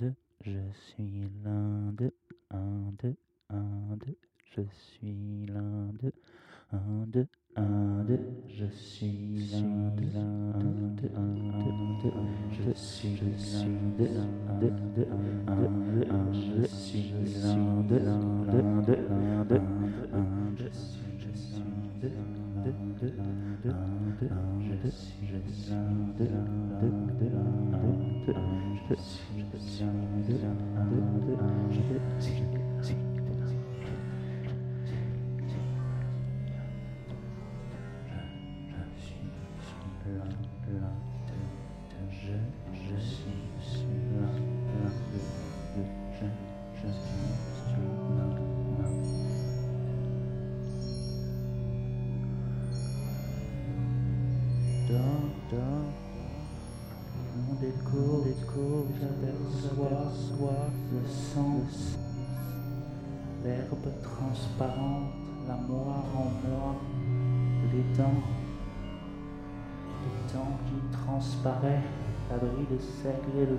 je suis l'un d'eux, un d'eux, un d'eux, je suis l'un d'eux, un d'eux, un d'eux, je suis l'un d'eux, un d'eux, un d'eux, je suis l'un d'eux, un d'eux, un d'eux, un je suis l'un d'eux, un je suis, je suis l'un d'eux, un d'eux, d'eux, d'eux, un d'eux, je suis, je suis je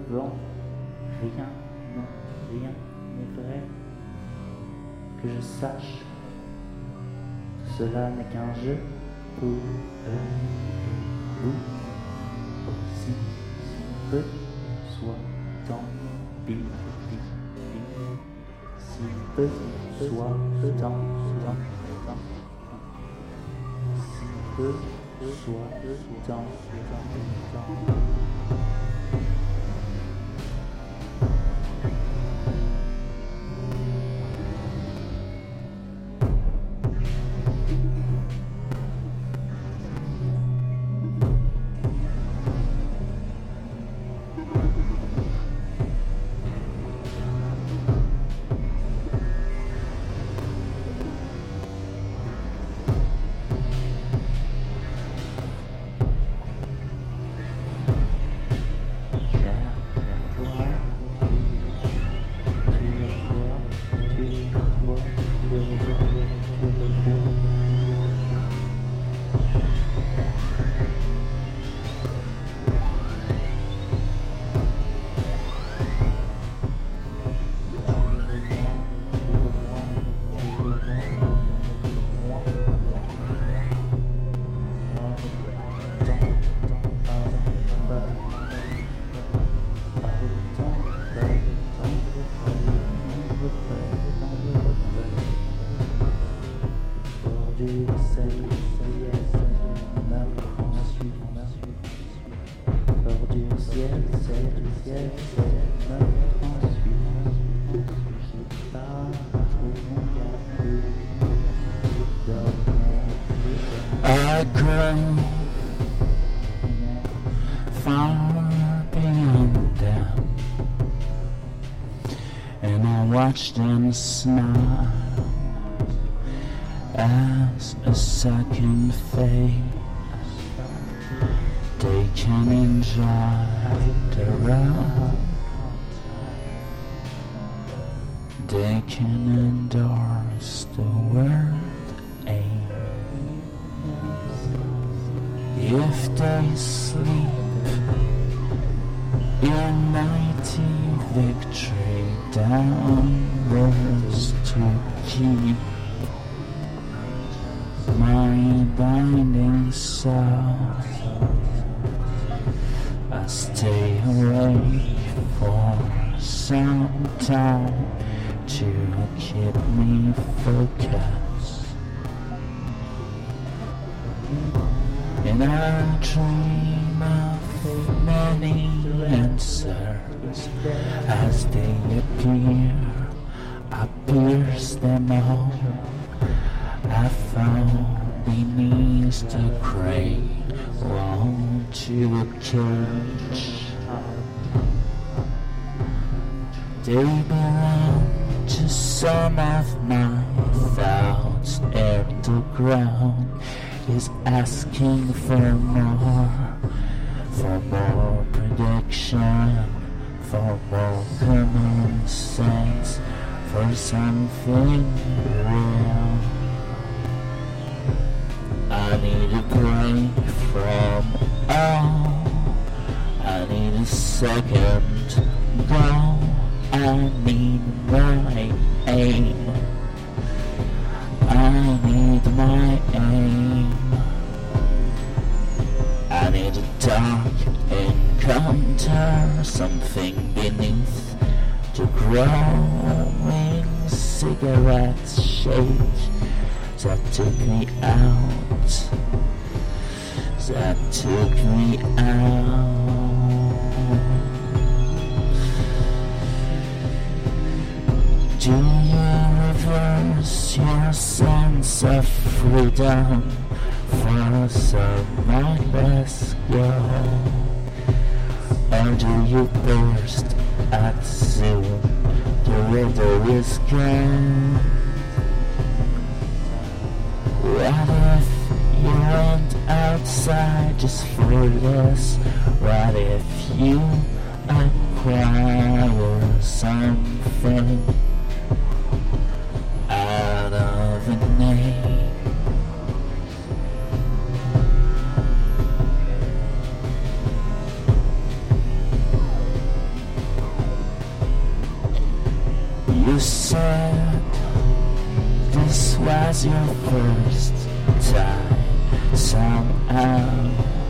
vent. Rien, non, rien n'est vrai. Que je sache, cela n'est qu'un jeu pour eux. Vous aussi, si peu soit tant pis. si peu soit tant, tant, tant, si peu soit tant, tant, tant. I grow far beyond them, and I watch them smile as a second face. They can enjoy the road. They can endorse the word If they sleep in mighty victory downwards to keep my binding soul. I stay away for some time to keep me focused. And I dream of many answers as they appear. I pierce them all. I found beneath the gray wall to a cage. They belong to some of my thoughts, and the ground is asking for more, for more prediction, for more common sense, for something real. I need a break from all. I need a second. Now I need more. blowing cigarette shake that took me out. That took me out. Do you reverse your sense of freedom for some? was your first time somehow. Uh,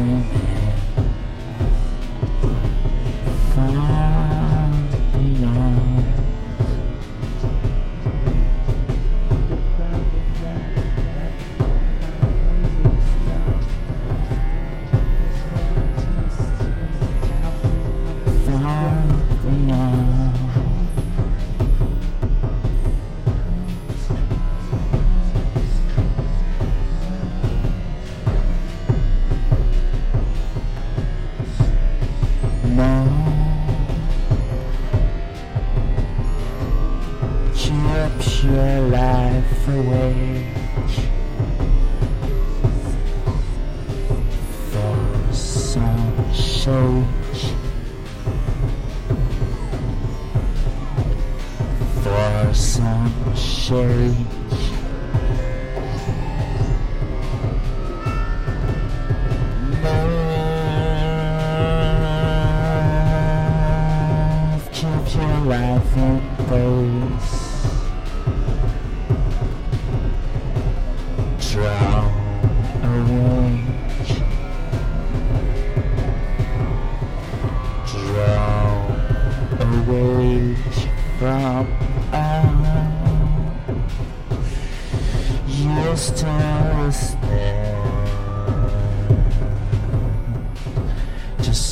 afternoon.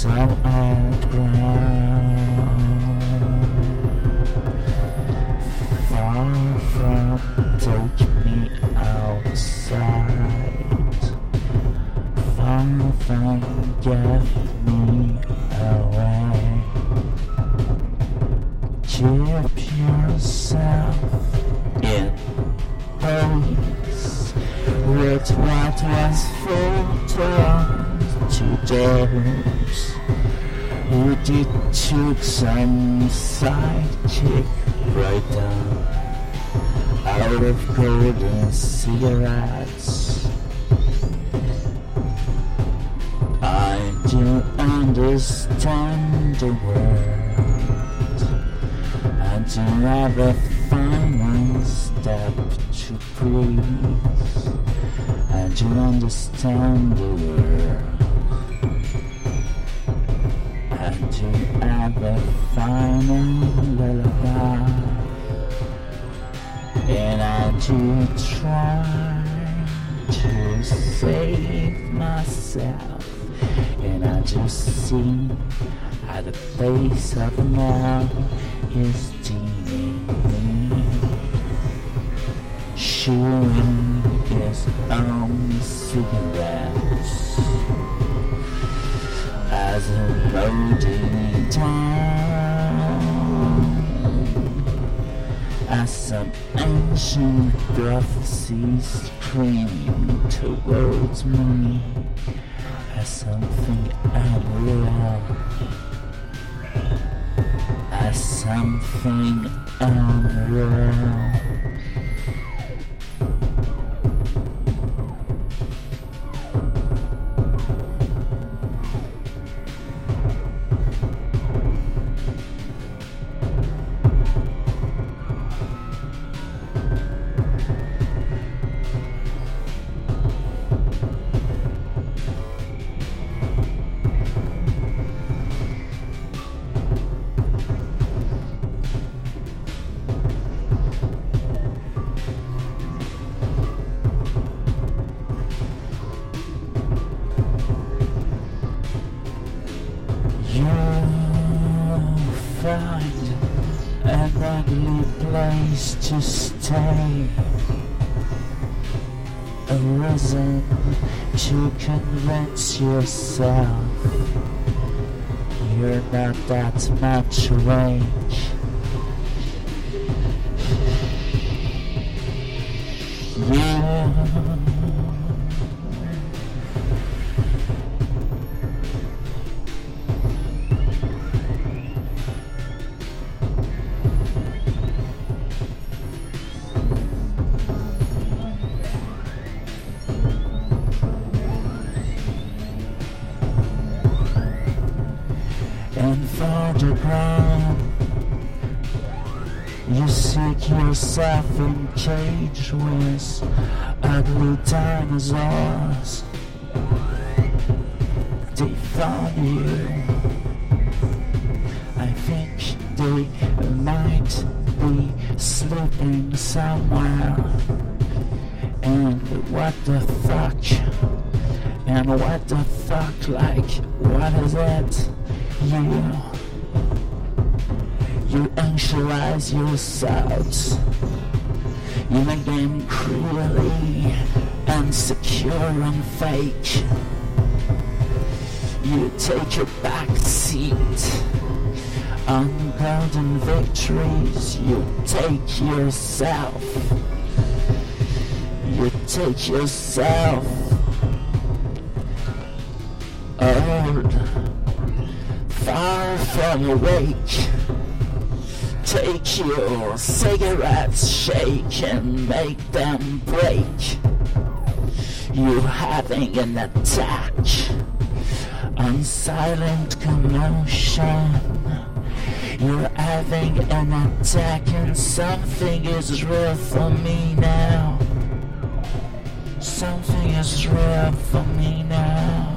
Far from take me outside. Far from get me away. Keep yourself in place with what was full to today. Judy took some sidekick right down out of golden cigarettes. I don't understand the world. I do have a final step to breathe. I do understand the world. Final lullaby. And I do try to save myself. And I just see how the face of now is deeming me. Chewing his own cigarettes as a loading as some ancient prophecies screaming towards me as something unreal as something unreal for the. You seek yourself in cage with ugly dinosaurs. They found you. I think they might be sleeping somewhere. And what the fuck? And what the fuck, like, what is it? You, you initialize yourselves. You make them cruelly insecure and fake. You take a back seat on golden victories. You take yourself. You take yourself. Old, far from awake. Take your cigarettes, shake and make them break. You're having an attack on silent commotion. You're having an attack and something is real for me now. Something is real for me now.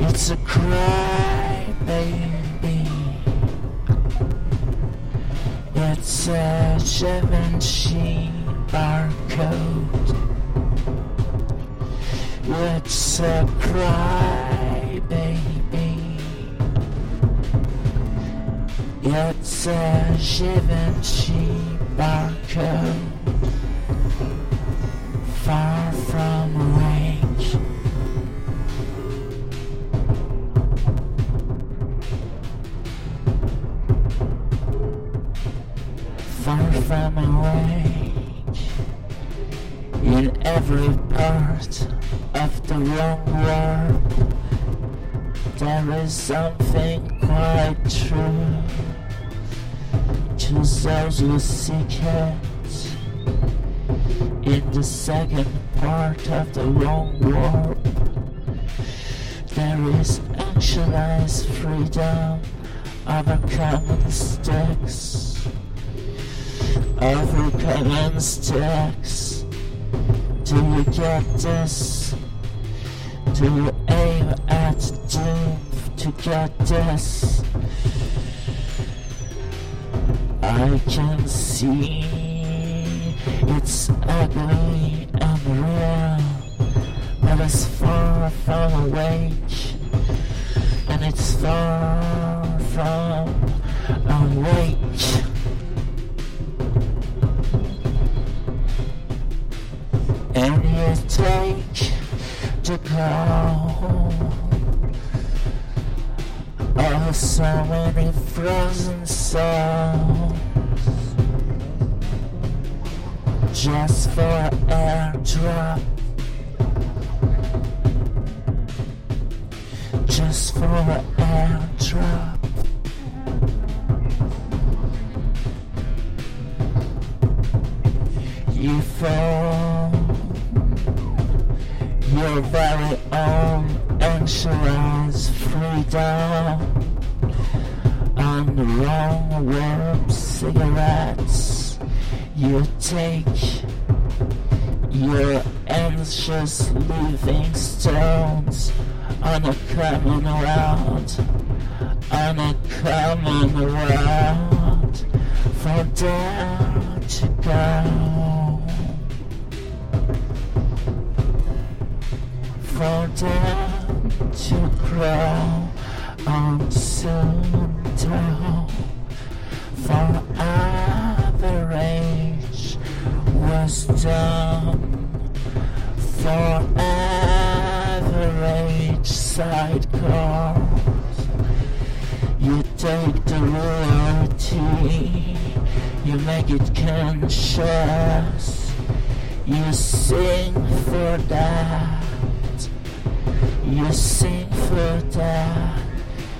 It's a cry, baby. It's a Givenchy barcode. It's a cry, baby. It's a Givenchy barcode. Far from range. From away in every part of the wrong word. There is something quite true. to those who seek it in the second part of the wrong warp. There is actualized freedom overcoming mistakes. Overcoming mistakes. Do you get this? Do you aim at doom to get this? I can see it's ugly and real, but it's far from awake, and it's far from go. Oh, so many frozen souls just for airdrop. Just for airdrop. You fall your very own anxious freedom on the wrong warm cigarettes. You take your anxious living stones on a common world on a common world for there to go for them to grow on soon down for average was done for average sidecars you take the reality you make it conscious you sing for that you sing for that.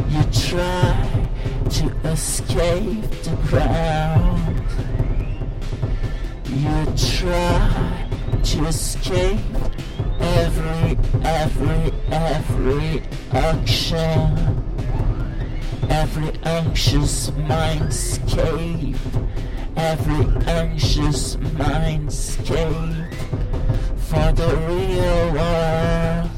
You try to escape the crowd. You try to escape every, every, every action. Every anxious mindscape. Every anxious mindscape for the real world.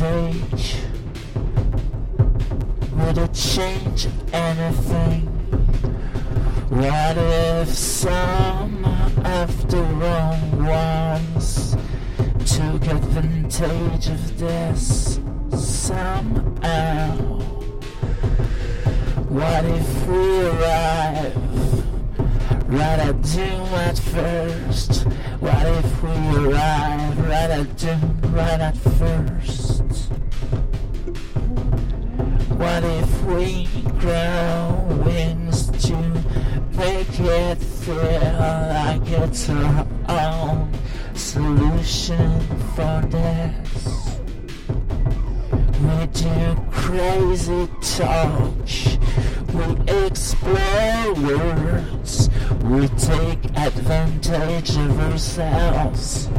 Mistake? Would it change anything? What if some of the wrong ones took advantage of this somehow? What if we arrive right at doom at first? What if we arrive right at doom right at first? What if we grow wings to make it feel like it's our own solution for this? We do crazy talk, we explore words, we take advantage of ourselves.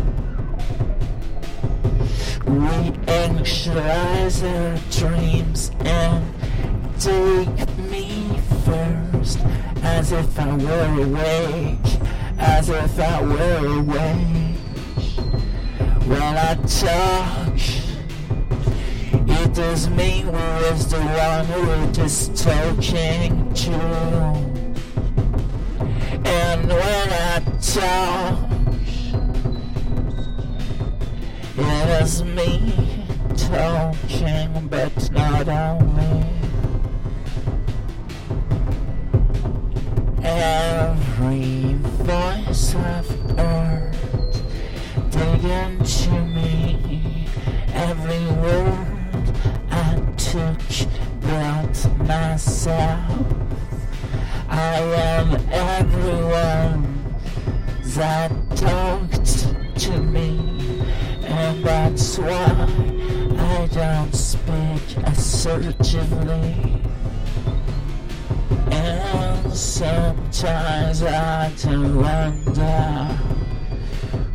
We anxious our dreams and take me first as if I were awake, as if I were awake. When I talk, it does mean who is the one who is talking to. And when I talk, it is me talking, but not only. Every voice I've heard again to me. Every word I took built myself. I am everyone that talked to me, and that's why I don't speak assertively. And sometimes I do wonder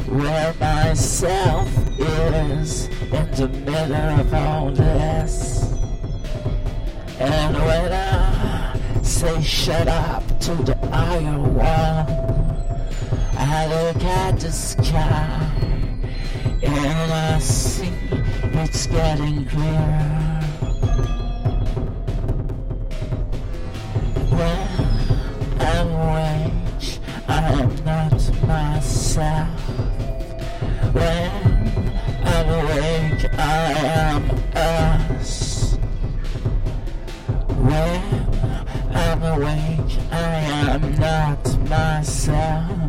where myself is in the middle of all this. And when I say shut up to the iron wall, I look at the sky and I see it's getting clearer. When I'm awake, I am not myself. When I'm awake, I am us. When I'm awake, I am not myself.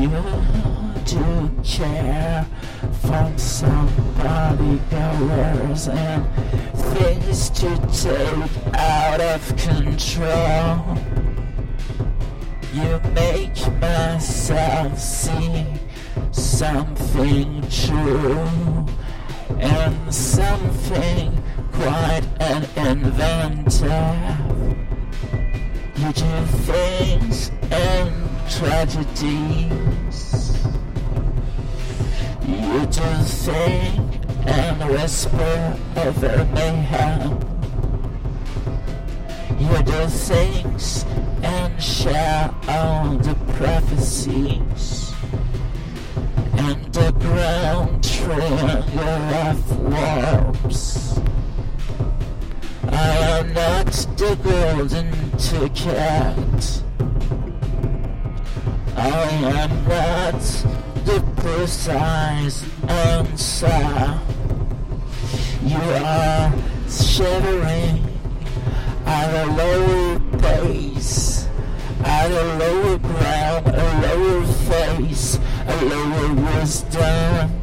You do care from somebody goers and things to take out of control. You make myself see something true and something quite an inventive. You do things and tragedies. You do think and whisper over mayhem. You do things and share all the prophecies. And the ground triangle of warps. I am not the golden ticket. I am not the precise answer. You are shivering at a lower pace, at a lower ground, a lower face, a lower wisdom.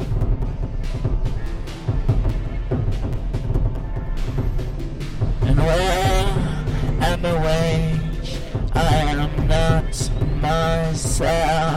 Myself. Uh,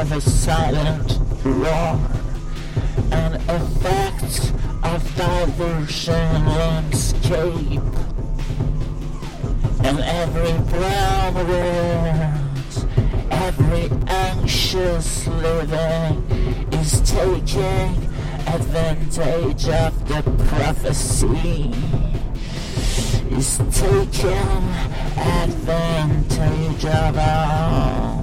have a silent roar, an effect of diversion landscape, and every brown world, every anxious living is taking advantage of the prophecy is taking advantage of all.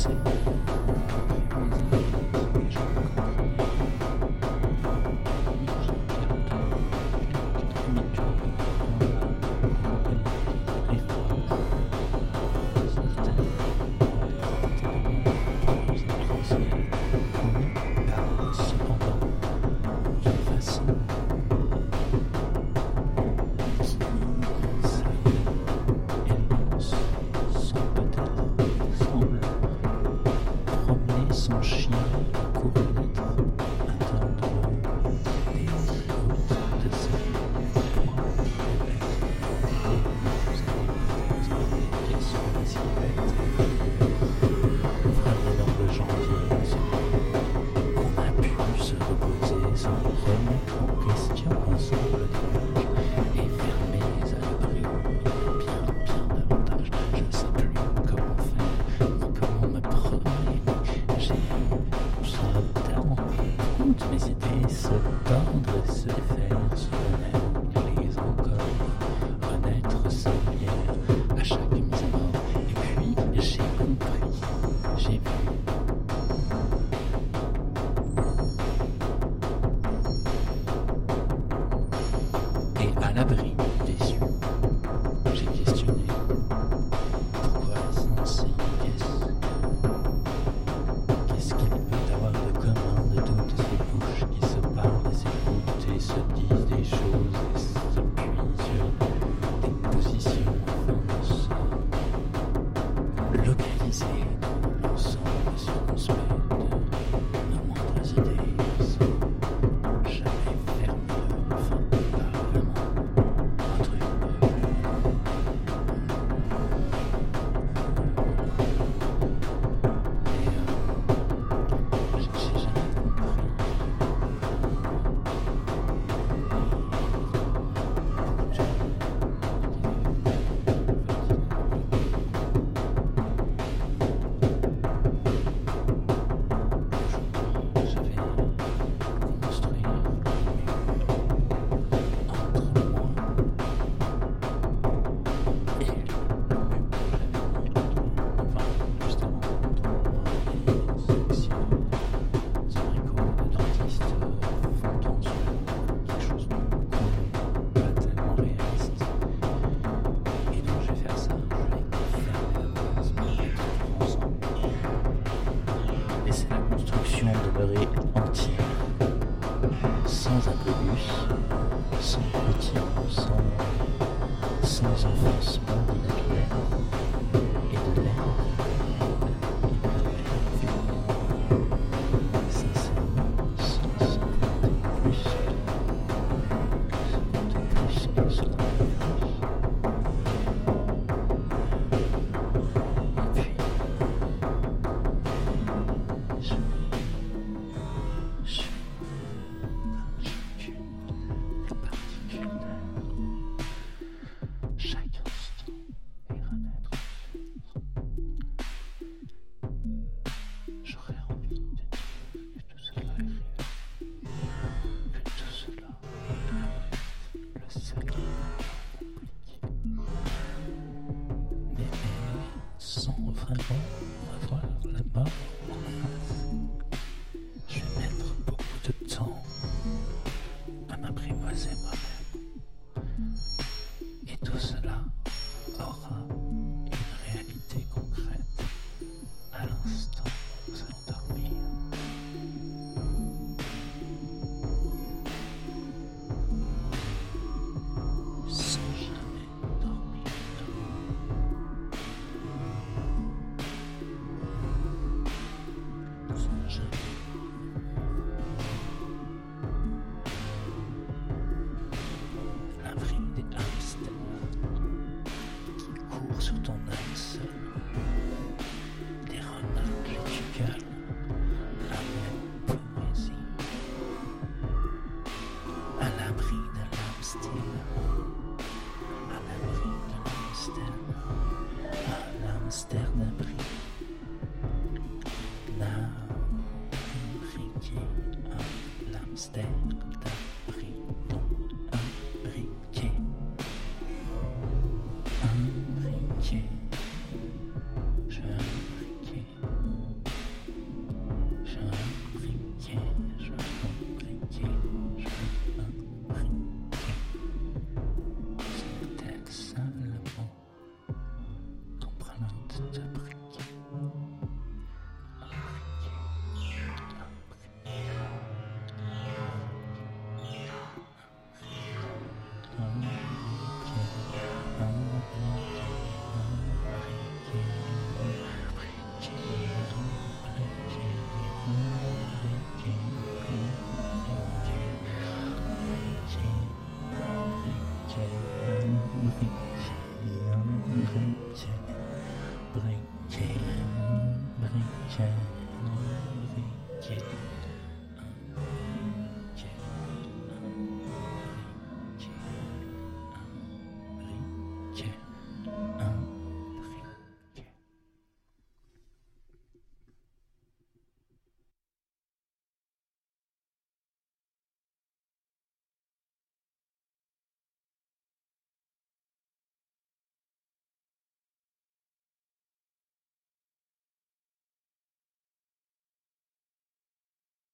see.